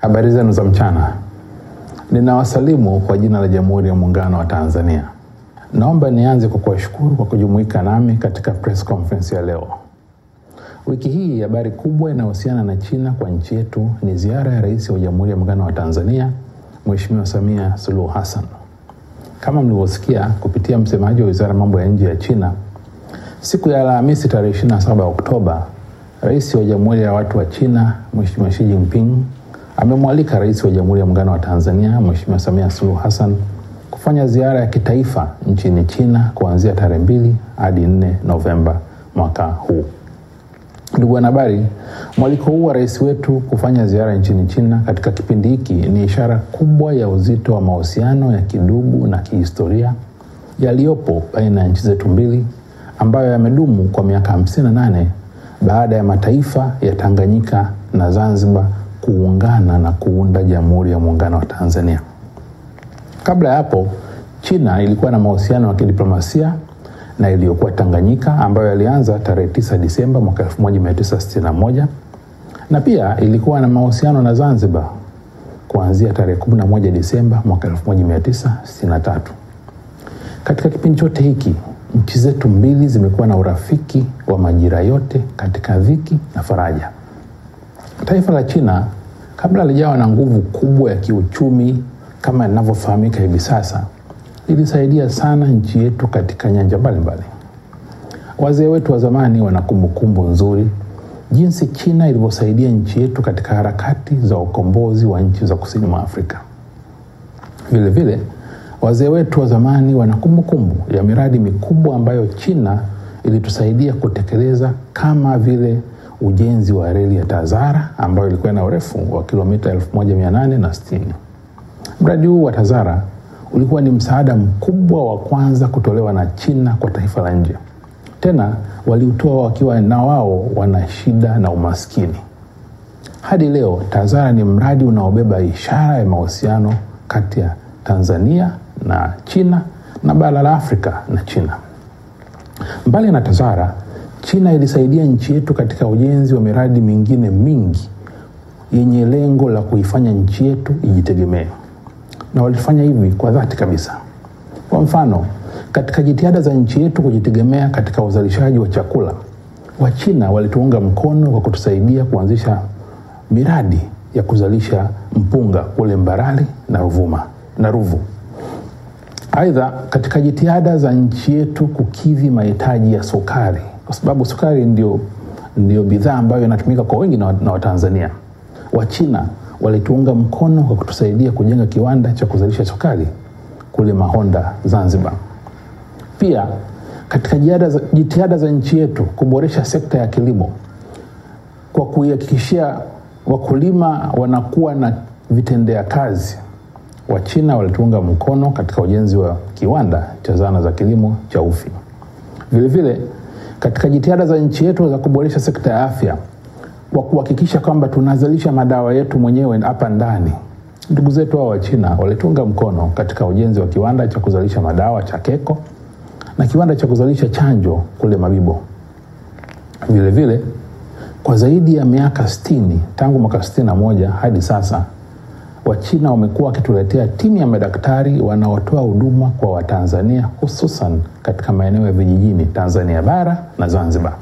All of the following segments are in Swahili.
Habari zenu za mchana. Ninawasalimu kwa jina la Jamhuri ya Muungano wa Tanzania. Naomba nianze kwa kuwashukuru kwa kujumuika nami katika press conference ya leo. Wiki hii habari kubwa inayohusiana na China kwa nchi yetu ni ziara ya Rais wa Jamhuri ya Muungano wa Tanzania Mheshimiwa Samia Suluhu Hassan. Kama mlivyosikia kupitia msemaji wa Wizara ya Mambo ya Nje ya China, siku ya Alhamisi tarehe 27 Oktoba, Rais wa Jamhuri ya Watu wa China Mheshimiwa Xi Jinping amemwalika Rais wa Jamhuri ya Muungano wa Tanzania Mheshimiwa Samia Suluhu Hassan kufanya ziara ya kitaifa nchini China kuanzia tarehe mbili hadi 4 Novemba mwaka huu. Ndugu wanahabari, mwaliko huu wa rais wetu kufanya ziara nchini China katika kipindi hiki ni ishara kubwa ya uzito wa mahusiano ya kidugu na kihistoria yaliyopo baina ya nchi zetu mbili ambayo yamedumu kwa miaka 58 baada ya mataifa ya Tanganyika na Zanzibar kuungana na kuunda Jamhuri ya Muungano wa Tanzania. Kabla ya hapo, China ilikuwa na mahusiano ya kidiplomasia na iliyokuwa Tanganyika ambayo yalianza tarehe 9 Disemba mwaka 1961 na pia ilikuwa na mahusiano na Zanzibar kuanzia tarehe 11 Disemba mwaka 1963. Katika kipindi chote hiki nchi zetu mbili zimekuwa na urafiki wa majira yote katika dhiki na faraja. Taifa la China kabla lijawa na nguvu kubwa ya kiuchumi kama inavyofahamika hivi sasa, ilisaidia sana nchi yetu katika nyanja mbalimbali. Wazee wetu wa zamani wana kumbukumbu nzuri jinsi China ilivyosaidia nchi yetu katika harakati za ukombozi wa nchi za kusini mwa Afrika. Vilevile wazee wetu wa zamani wana kumbukumbu ya miradi mikubwa ambayo China ilitusaidia kutekeleza kama vile ujenzi wa reli ya Tazara ambayo ilikuwa na urefu wa kilomita 1860. Mradi huu wa Tazara ulikuwa ni msaada mkubwa wa kwanza kutolewa na China kwa taifa la nje. Tena waliutoa wakiwa na wao wana shida na umaskini. Hadi leo Tazara ni mradi unaobeba ishara ya mahusiano kati ya Tanzania na China na bara la Afrika na China. Mbali na Tazara, China ilisaidia nchi yetu katika ujenzi wa miradi mingine mingi yenye lengo la kuifanya nchi yetu ijitegemee, na walifanya hivi kwa dhati kabisa. Kwa mfano, katika jitihada za nchi yetu kujitegemea katika uzalishaji wa chakula, Wachina walituunga mkono kwa kutusaidia kuanzisha miradi ya kuzalisha mpunga kule Mbarali na Ruvuma na Ruvu. Aidha, katika jitihada za nchi yetu kukidhi mahitaji ya sukari, kwa sababu sukari ndio, ndio bidhaa ambayo inatumika kwa wengi na Watanzania, Wachina walituunga mkono kwa kutusaidia kujenga kiwanda cha kuzalisha sukari kule Mahonda, Zanzibar. Pia katika jitihada za nchi yetu kuboresha sekta ya kilimo kwa kuihakikishia wakulima wanakuwa na vitendea kazi, Wachina walituunga mkono katika ujenzi wa kiwanda cha zana za kilimo cha Ufi. Vilevile katika jitihada za nchi yetu za kuboresha sekta ya afya kwa kuhakikisha kwamba tunazalisha madawa yetu mwenyewe hapa ndani, ndugu zetu hao wa China walitunga mkono katika ujenzi wa kiwanda cha kuzalisha madawa cha Keko na kiwanda cha kuzalisha chanjo kule Mabibo. Vilevile kwa zaidi ya miaka sitini tangu mwaka sitini na moja hadi sasa Wachina wamekuwa wakituletea timu ya madaktari wanaotoa huduma kwa Watanzania hususan katika maeneo ya vijijini Tanzania bara na Zanzibar.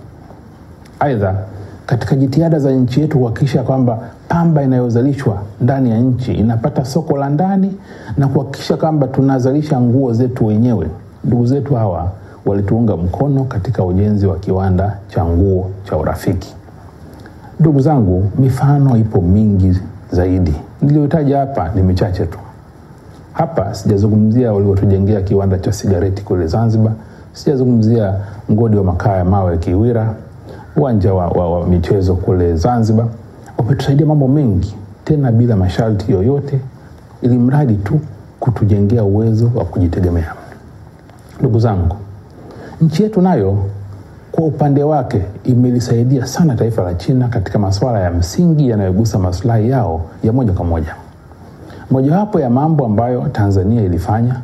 Aidha, katika jitihada za nchi yetu kuhakikisha kwamba pamba inayozalishwa ndani ya nchi inapata soko la ndani na kuhakikisha kwamba tunazalisha nguo zetu wenyewe, ndugu zetu hawa walituunga mkono katika ujenzi wa kiwanda cha nguo cha Urafiki. Ndugu zangu, mifano ipo mingi zaidi, niliyotaja hapa ni michache tu. Hapa sijazungumzia waliotujengea kiwanda cha sigareti kule Zanzibar, sijazungumzia mgodi wa makaa ya mawe Kiwira, uwanja wa, wa, wa michezo kule Zanzibar. Wametusaidia mambo mengi, tena bila masharti yoyote, ili mradi tu kutujengea uwezo wa kujitegemea. Ndugu zangu, nchi yetu nayo kwa upande wake imelisaidia sana taifa la China katika masuala ya msingi yanayogusa maslahi yao ya moja kwa moja. Mojawapo ya mambo ambayo Tanzania ilifanya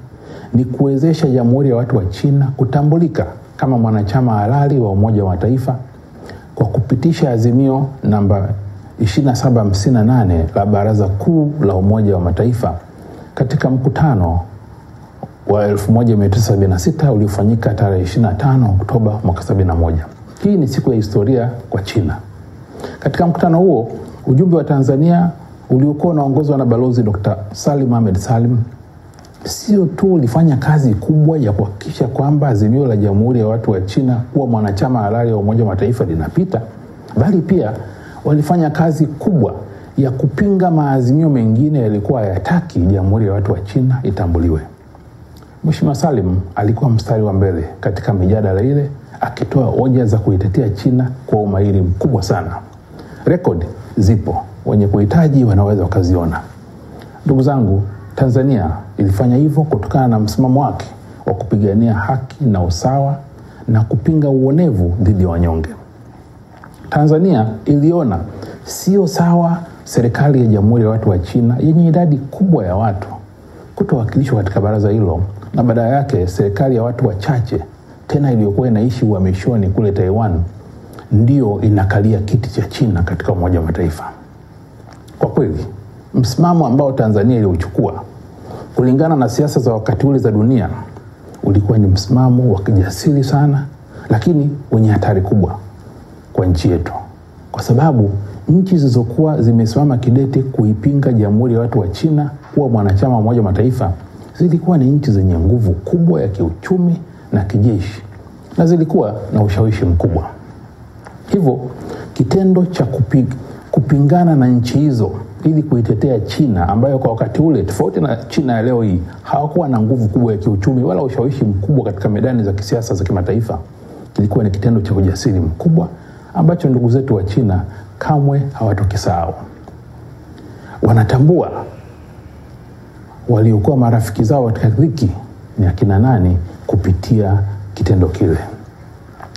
ni kuwezesha Jamhuri ya Watu wa China kutambulika kama mwanachama halali wa Umoja wa Mataifa kwa kupitisha azimio namba 2758 la Baraza Kuu la Umoja wa Mataifa katika mkutano wa 1976 uliofanyika tarehe 25 Oktoba mwaka 71. Hii ni siku ya historia kwa China. Katika mkutano huo, ujumbe wa Tanzania uliokuwa unaongozwa na Balozi Dr. Salim Ahmed Salim sio tu ulifanya kazi kubwa ya kuhakikisha kwamba azimio la Jamhuri ya Watu wa China kuwa mwanachama halali wa Umoja wa Mataifa linapita, bali pia walifanya kazi kubwa ya kupinga maazimio mengine yalikuwa hayataki Jamhuri ya Watu wa China itambuliwe. Mheshimiwa Salim alikuwa mstari wa mbele katika mijadala ile akitoa hoja za kuitetea China kwa umahiri mkubwa sana. Rekodi zipo, wenye kuhitaji wanaweza wakaziona. Ndugu zangu, Tanzania ilifanya hivyo kutokana na msimamo wake wa kupigania haki na usawa na kupinga uonevu dhidi ya wanyonge. Tanzania iliona sio sawa serikali ya Jamhuri ya Watu wa China yenye idadi kubwa ya watu kutowakilishwa katika baraza hilo na badala yake serikali ya watu wachache tena iliyokuwa inaishi uhamishoni kule Taiwan ndio inakalia kiti cha China katika Umoja wa Mataifa. Kwa kweli, msimamo ambao Tanzania iliuchukua kulingana na siasa za wakati ule za dunia ulikuwa ni msimamo wa kijasiri sana, lakini wenye hatari kubwa kwa nchi yetu, kwa sababu nchi zilizokuwa zimesimama kidete kuipinga Jamhuri ya Watu wa China kuwa mwanachama wa Umoja wa Mataifa zilikuwa ni nchi zenye nguvu kubwa ya kiuchumi na kijeshi na zilikuwa na ushawishi mkubwa. Hivyo kitendo cha kupig, kupingana na nchi hizo ili kuitetea China ambayo kwa wakati ule tofauti na China ya leo hii hawakuwa na nguvu kubwa ya kiuchumi wala ushawishi mkubwa katika medani za kisiasa za kimataifa, kilikuwa ni kitendo cha ujasiri mkubwa ambacho ndugu zetu wa China kamwe hawatokisahau. Wanatambua waliokuwa marafiki zao katika dhiki ni akina nani kupitia kitendo kile.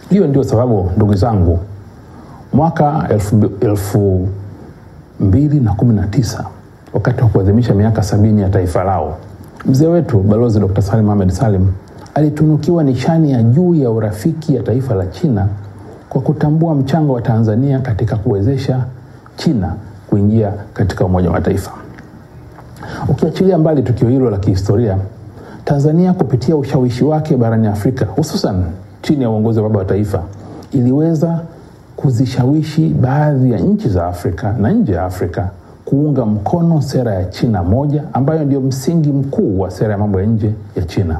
Hiyo ndio sababu ndugu zangu, mwaka elfu, elfu mbili na kumi na tisa wakati wa kuadhimisha miaka sabini ya taifa lao, mzee wetu Balozi Dr. Salim Ahmed Salim alitunukiwa nishani ya juu ya urafiki ya taifa la China kwa kutambua mchango wa Tanzania katika kuwezesha China kuingia katika Umoja wa Mataifa. Ukiachilia mbali tukio hilo la kihistoria, Tanzania kupitia ushawishi wake barani Afrika, hususan chini ya uongozi wa baba wa taifa, iliweza kuzishawishi baadhi ya nchi za Afrika na nje ya Afrika kuunga mkono sera ya China moja ambayo ndio msingi mkuu wa sera ya mambo ya nje ya China.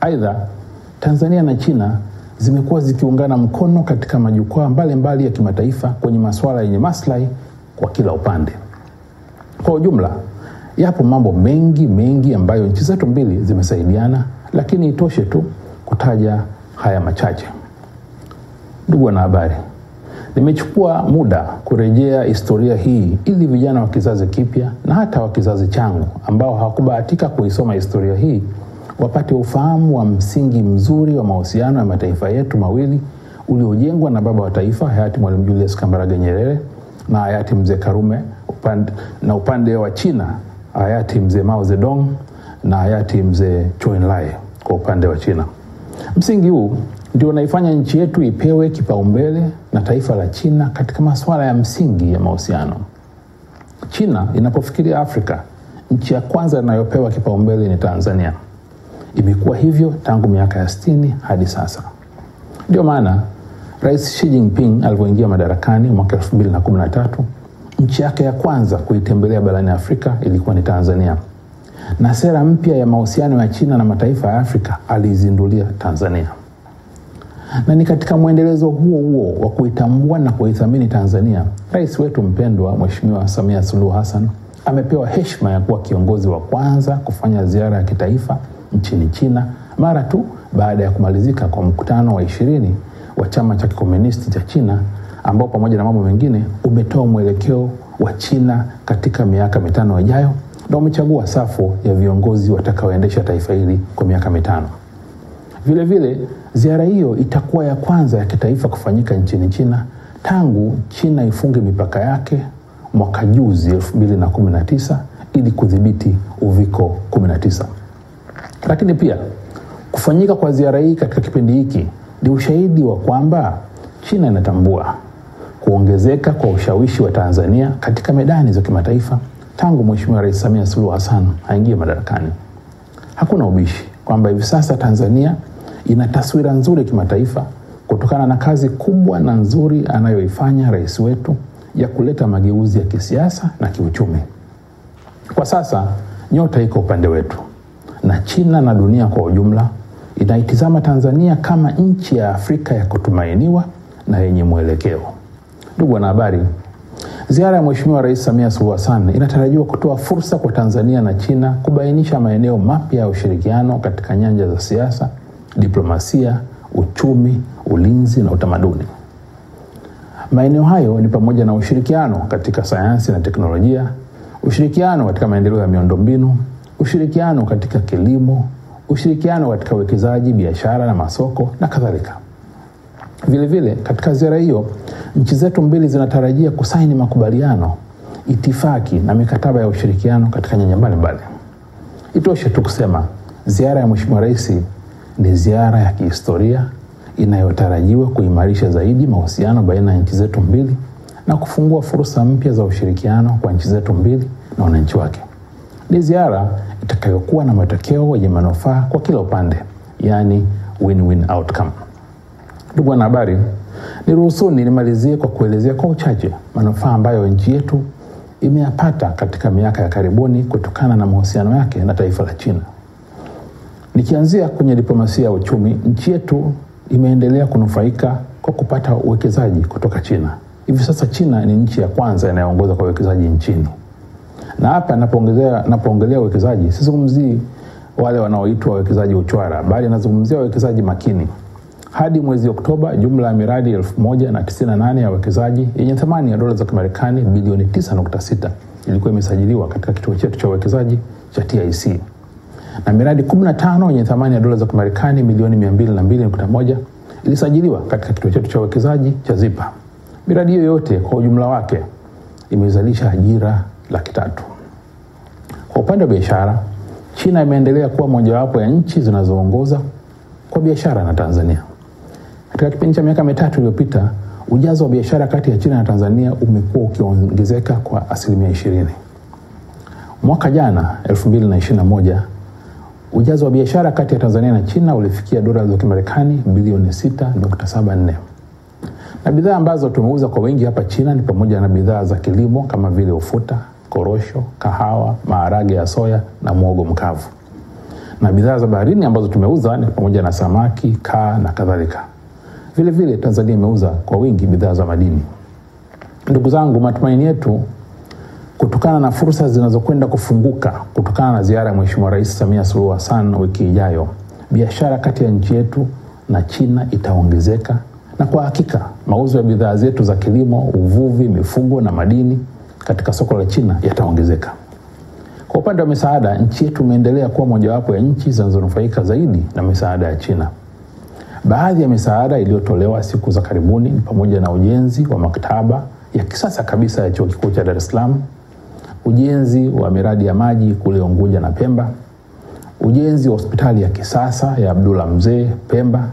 Aidha, Tanzania na China zimekuwa zikiungana mkono katika majukwaa mbalimbali ya kimataifa kwenye masuala yenye maslahi kwa kila upande. Kwa ujumla, yapo mambo mengi mengi ambayo nchi zetu mbili zimesaidiana, lakini itoshe tu kutaja haya machache. Ndugu wanahabari, nimechukua muda kurejea historia hii ili vijana wa kizazi kipya na hata wa kizazi changu ambao hawakubahatika kuisoma historia hii wapate ufahamu wa msingi mzuri wa mahusiano ya mataifa yetu mawili uliojengwa na baba wa taifa hayati Mwalimu Julius Kambarage Nyerere na hayati Mzee Karume upande, na upande wa China hayati Mzee Mao Zedong na hayati Mzee Chou Enlai kwa upande wa China. Msingi huu ndio unaifanya nchi yetu ipewe kipaumbele na taifa la China katika masuala ya msingi ya mahusiano. China inapofikiria Afrika, nchi ya kwanza inayopewa kipaumbele ni Tanzania. Imekuwa hivyo tangu miaka ya sitini hadi sasa. Ndio maana Rais Xi Jinping alivyoingia madarakani mwaka 2013 nchi yake ya kwanza kuitembelea barani Afrika ilikuwa ni Tanzania, na sera mpya ya mahusiano ya China na mataifa ya Afrika aliizindulia Tanzania. Na ni katika mwendelezo huo huo wa kuitambua na kuithamini Tanzania, rais wetu mpendwa Mheshimiwa Samia Suluhu Hassan amepewa heshima ya kuwa kiongozi wa kwanza kufanya ziara ya kitaifa nchini China mara tu baada ya kumalizika kwa mkutano wa ishirini wa chama cha kikomunisti cha China ambao pamoja na mambo mengine umetoa mwelekeo wa China katika miaka mitano ijayo na umechagua safu ya viongozi watakaoendesha taifa hili kwa miaka mitano. Vilevile, ziara hiyo itakuwa ya kwanza ya kitaifa kufanyika nchini China tangu China ifunge mipaka yake mwaka juzi 2019 ili kudhibiti uviko 19. Lakini pia kufanyika kwa ziara hii katika kipindi hiki ni ushahidi wa kwamba China inatambua kuongezeka kwa ushawishi wa Tanzania katika medani za kimataifa tangu Mheshimiwa Rais Samia Suluhu Hassan aingie madarakani. Hakuna ubishi kwamba hivi sasa Tanzania ina taswira nzuri kimataifa kutokana na kazi kubwa na nzuri anayoifanya rais wetu ya kuleta mageuzi ya kisiasa na kiuchumi. Kwa sasa nyota iko upande wetu, na China na dunia kwa ujumla inaitizama Tanzania kama nchi ya Afrika ya kutumainiwa na yenye mwelekeo. Ndugu wanahabari, ziara ya Mheshimiwa Rais Samia Suluhu Hassan inatarajiwa kutoa fursa kwa Tanzania na China kubainisha maeneo mapya ya ushirikiano katika nyanja za siasa, diplomasia, uchumi, ulinzi na utamaduni. Maeneo hayo ni pamoja na ushirikiano katika sayansi na teknolojia, ushirikiano katika maendeleo ya miundombinu, ushirikiano katika kilimo, ushirikiano katika uwekezaji, biashara na masoko na kadhalika. Vilevile, katika ziara hiyo nchi zetu mbili zinatarajia kusaini makubaliano, itifaki na mikataba ya ushirikiano katika nyanja mbalimbali. Itoshe tu kusema ziara ya Mheshimiwa Rais ni ziara ya kihistoria inayotarajiwa kuimarisha zaidi mahusiano baina ya nchi zetu mbili na kufungua fursa mpya za ushirikiano kwa nchi zetu mbili na wananchi wake. Ni ziara itakayokuwa na matokeo yenye manufaa kwa kila upande, yaani win-win outcome. Ndugu wanahabari, niruhusuni nimalizie kwa kuelezea kwa uchache manufaa ambayo nchi yetu imeyapata katika miaka ya karibuni kutokana na mahusiano yake na taifa la China. Nikianzia kwenye diplomasia ya uchumi, nchi yetu imeendelea kunufaika kwa kupata uwekezaji kutoka China. Hivi sasa China ni nchi ya kwanza inayoongoza kwa uwekezaji nchini, na hapa napoongelea uwekezaji sizungumzii wale wanaoitwa wawekezaji uchwara, bali nazungumzia wawekezaji makini. Hadi mwezi Oktoba, jumla ya miradi elfu moja na tisini na nane ya uwekezaji yenye thamani ya dola za Kimarekani bilioni 9.6 ilikuwa imesajiliwa katika kituo chetu cha uwekezaji cha TIC na miradi 15 yenye thamani ya dola za Kimarekani milioni 202.1 ilisajiliwa katika kituo chetu cha uwekezaji cha ZIPA. Miradi hiyo yote kwa ujumla wake imezalisha ajira laki tatu. Kwa upande wa biashara, China imeendelea kuwa mojawapo ya nchi zinazoongoza kwa biashara na Tanzania. Katika kipindi cha miaka mitatu iliyopita, ujazo wa biashara kati ya China na Tanzania umekuwa ukiongezeka kwa asilimia ishirini. Mwaka jana 2021 ujazo wa biashara kati ya Tanzania na China ulifikia dola za Kimarekani bilioni 6.74. Na bidhaa ambazo tumeuza kwa wingi hapa China ni pamoja na bidhaa za kilimo kama vile ufuta, korosho, kahawa, maharage ya soya na mwogo mkavu. Na bidhaa za baharini ambazo tumeuza ni pamoja na samaki, kaa na kadhalika. Vile vile Tanzania imeuza kwa wingi bidhaa za madini. Ndugu zangu, matumaini yetu kutokana na fursa zinazokwenda kufunguka kutokana na ziara ya Mheshimiwa Rais Samia Suluhu Hassan wiki ijayo, biashara kati ya nchi yetu na China itaongezeka, na kwa hakika mauzo ya bidhaa zetu za kilimo, uvuvi, mifugo na madini katika soko la China yataongezeka. Kwa upande wa misaada, nchi yetu imeendelea kuwa mojawapo ya nchi zinazonufaika zaidi na misaada ya China. Baadhi ya misaada iliyotolewa siku za karibuni ni pamoja na ujenzi wa maktaba ya kisasa kabisa ya Chuo Kikuu cha Dar es Salaam, ujenzi wa miradi ya maji kule Unguja na Pemba, ujenzi wa hospitali ya kisasa ya Abdullah Mzee Pemba,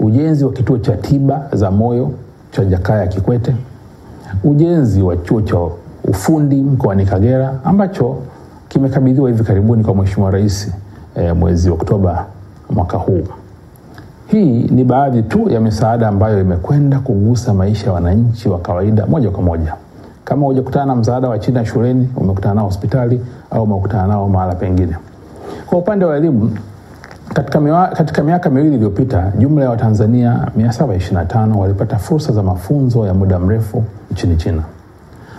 ujenzi wa kituo cha tiba za moyo cha Jakaya Kikwete, ujenzi wa chuo cha ufundi mkoani Kagera ambacho kimekabidhiwa hivi karibuni kwa Mheshimiwa Rais eh, mwezi Oktoba mwaka huu. Hii ni baadhi tu ya misaada ambayo imekwenda kugusa maisha ya wananchi wa kawaida moja kwa moja. Kama hujakutana na msaada wa China shuleni, umekutana nao hospitali au umekutana nao mahala pengine. Kwa upande wa elimu, katika, katika miaka miwili iliyopita jumla ya Watanzania 725 walipata fursa za mafunzo ya muda mrefu nchini China.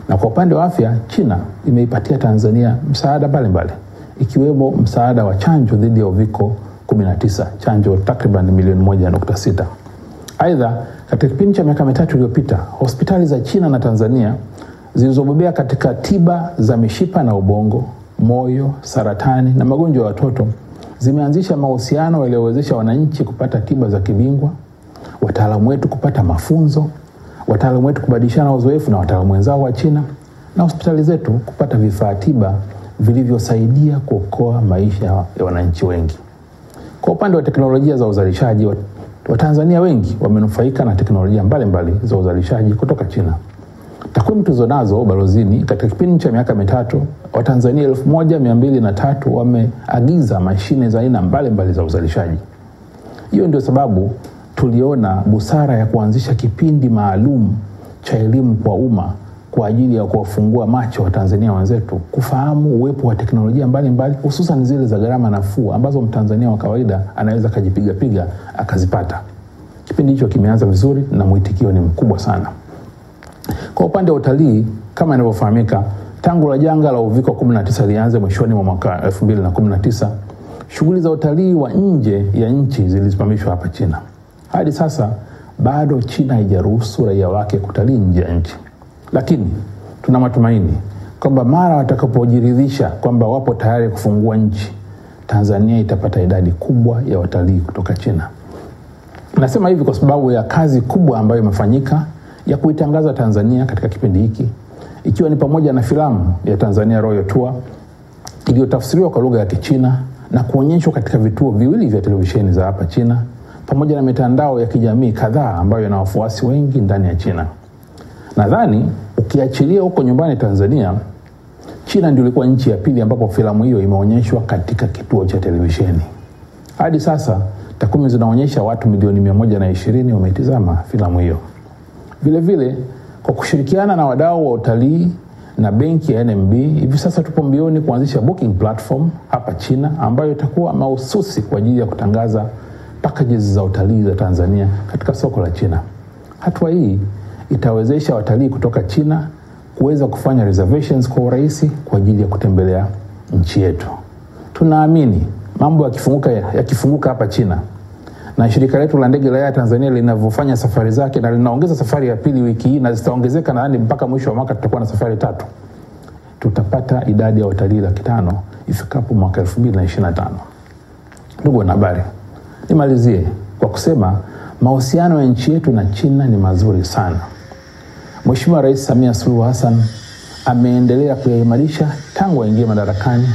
Na kwa upande wa afya, China imeipatia Tanzania msaada mbalimbali ikiwemo msaada wa chanjo dhidi ya uviko 19, chanjo takriban milioni 1.6. Aidha, katika kipindi cha miaka mitatu iliyopita, hospitali za China na Tanzania zilizobobea katika tiba za mishipa na ubongo, moyo, saratani na magonjwa ya watoto zimeanzisha mahusiano yaliyowezesha wananchi kupata tiba za kibingwa, wataalamu wetu kupata mafunzo, wataalamu wetu kubadilishana uzoefu na wataalamu wenzao wa China, na hospitali zetu kupata vifaa tiba vilivyosaidia kuokoa maisha ya wananchi wengi. Kwa upande wa teknolojia za uzalishaji, Watanzania wengi wamenufaika na teknolojia mbalimbali mbali za uzalishaji kutoka China. Takwimu tulizonazo ubalozini, katika kipindi cha miaka mitatu Watanzania elfu moja mia mbili na tatu wameagiza mashine za aina mbalimbali za uzalishaji. Hiyo ndio sababu tuliona busara ya kuanzisha kipindi maalum cha elimu kwa umma kwa ajili ya kuwafungua macho Watanzania wenzetu kufahamu uwepo wa teknolojia mbalimbali hususan zile za gharama nafuu ambazo Mtanzania wa kawaida anaweza akajipigapiga akazipata. Kipindi hicho kimeanza vizuri na mwitikio ni mkubwa sana. Kwa upande wa utalii, kama inavyofahamika, tangu la janga la uviko 19 lianze mwishoni mwa mwaka 2019 shughuli za utalii wa nje ya nchi zilisimamishwa hapa China. Hadi sasa bado China haijaruhusu raia wake kutalii nje ya nchi, lakini tuna matumaini kwamba mara watakapojiridhisha kwamba wapo tayari kufungua nchi, Tanzania itapata idadi kubwa ya watalii kutoka China. Nasema hivi kwa sababu ya kazi kubwa ambayo imefanyika ya kuitangaza Tanzania katika kipindi hiki, ikiwa ni pamoja na filamu ya Tanzania Royal Tour iliyotafsiriwa kwa lugha ya Kichina na kuonyeshwa katika vituo viwili vya televisheni za hapa China pamoja na mitandao ya kijamii kadhaa ambayo ina wafuasi wengi ndani ya China. Nadhani ukiachilia huko nyumbani Tanzania, China ndio ilikuwa nchi ya pili ambapo filamu hiyo imeonyeshwa katika kituo cha televisheni. Hadi sasa takwimu zinaonyesha watu milioni mia moja na ishirini wametizama filamu hiyo. Vilevile, kwa kushirikiana na wadau wa utalii na benki ya NMB, hivi sasa tupo mbioni kuanzisha booking platform hapa China ambayo itakuwa mahususi kwa ajili ya kutangaza packages za utalii za Tanzania katika soko la China. Hatua hii itawezesha watalii kutoka China kuweza kufanya reservations kwa urahisi kwa ajili ya kutembelea nchi yetu. Tunaamini mambo yakifunguka yakifunguka hapa China na shirika letu la ndege la Air Tanzania linavyofanya safari zake na linaongeza safari ya pili wiki hii na zitaongezeka nadhani mpaka mwisho wa mwaka tutakuwa na safari tatu, tutapata idadi ya watalii laki tano ifikapo mwaka 2025. Ndugu wanahabari, nimalizie kwa kusema mahusiano ya nchi yetu na China ni mazuri sana. Mheshimiwa Rais Samia Suluhu Hassan ameendelea kuyaimarisha tangu aingie madarakani,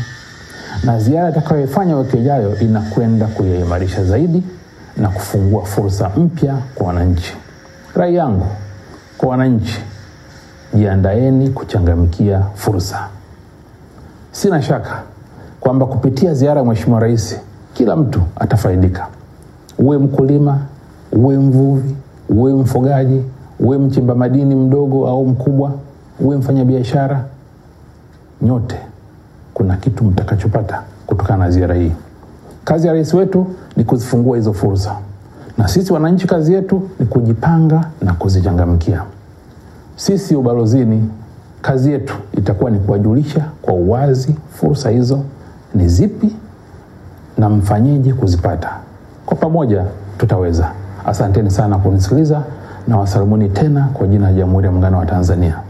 na ziara atakayoifanya wiki ijayo inakwenda kuyaimarisha zaidi na kufungua fursa mpya kwa wananchi. Rai yangu kwa wananchi, jiandaeni kuchangamkia fursa. Sina shaka kwamba kupitia ziara ya Mheshimiwa Rais kila mtu atafaidika, uwe mkulima, uwe mvuvi, uwe mfugaji, uwe mchimba madini mdogo au mkubwa, uwe mfanyabiashara, nyote kuna kitu mtakachopata kutokana na ziara hii. Kazi ya rais wetu ni kuzifungua hizo fursa, na sisi wananchi kazi yetu ni kujipanga na kuzichangamkia. Sisi ubalozini, kazi yetu itakuwa ni kuwajulisha kwa uwazi fursa hizo ni zipi na mfanyeje kuzipata. Kwa pamoja tutaweza. Asanteni sana kunisikiliza na wasalimuni tena kwa jina la Jamhuri ya Muungano wa Tanzania.